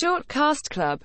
Shortcast Club.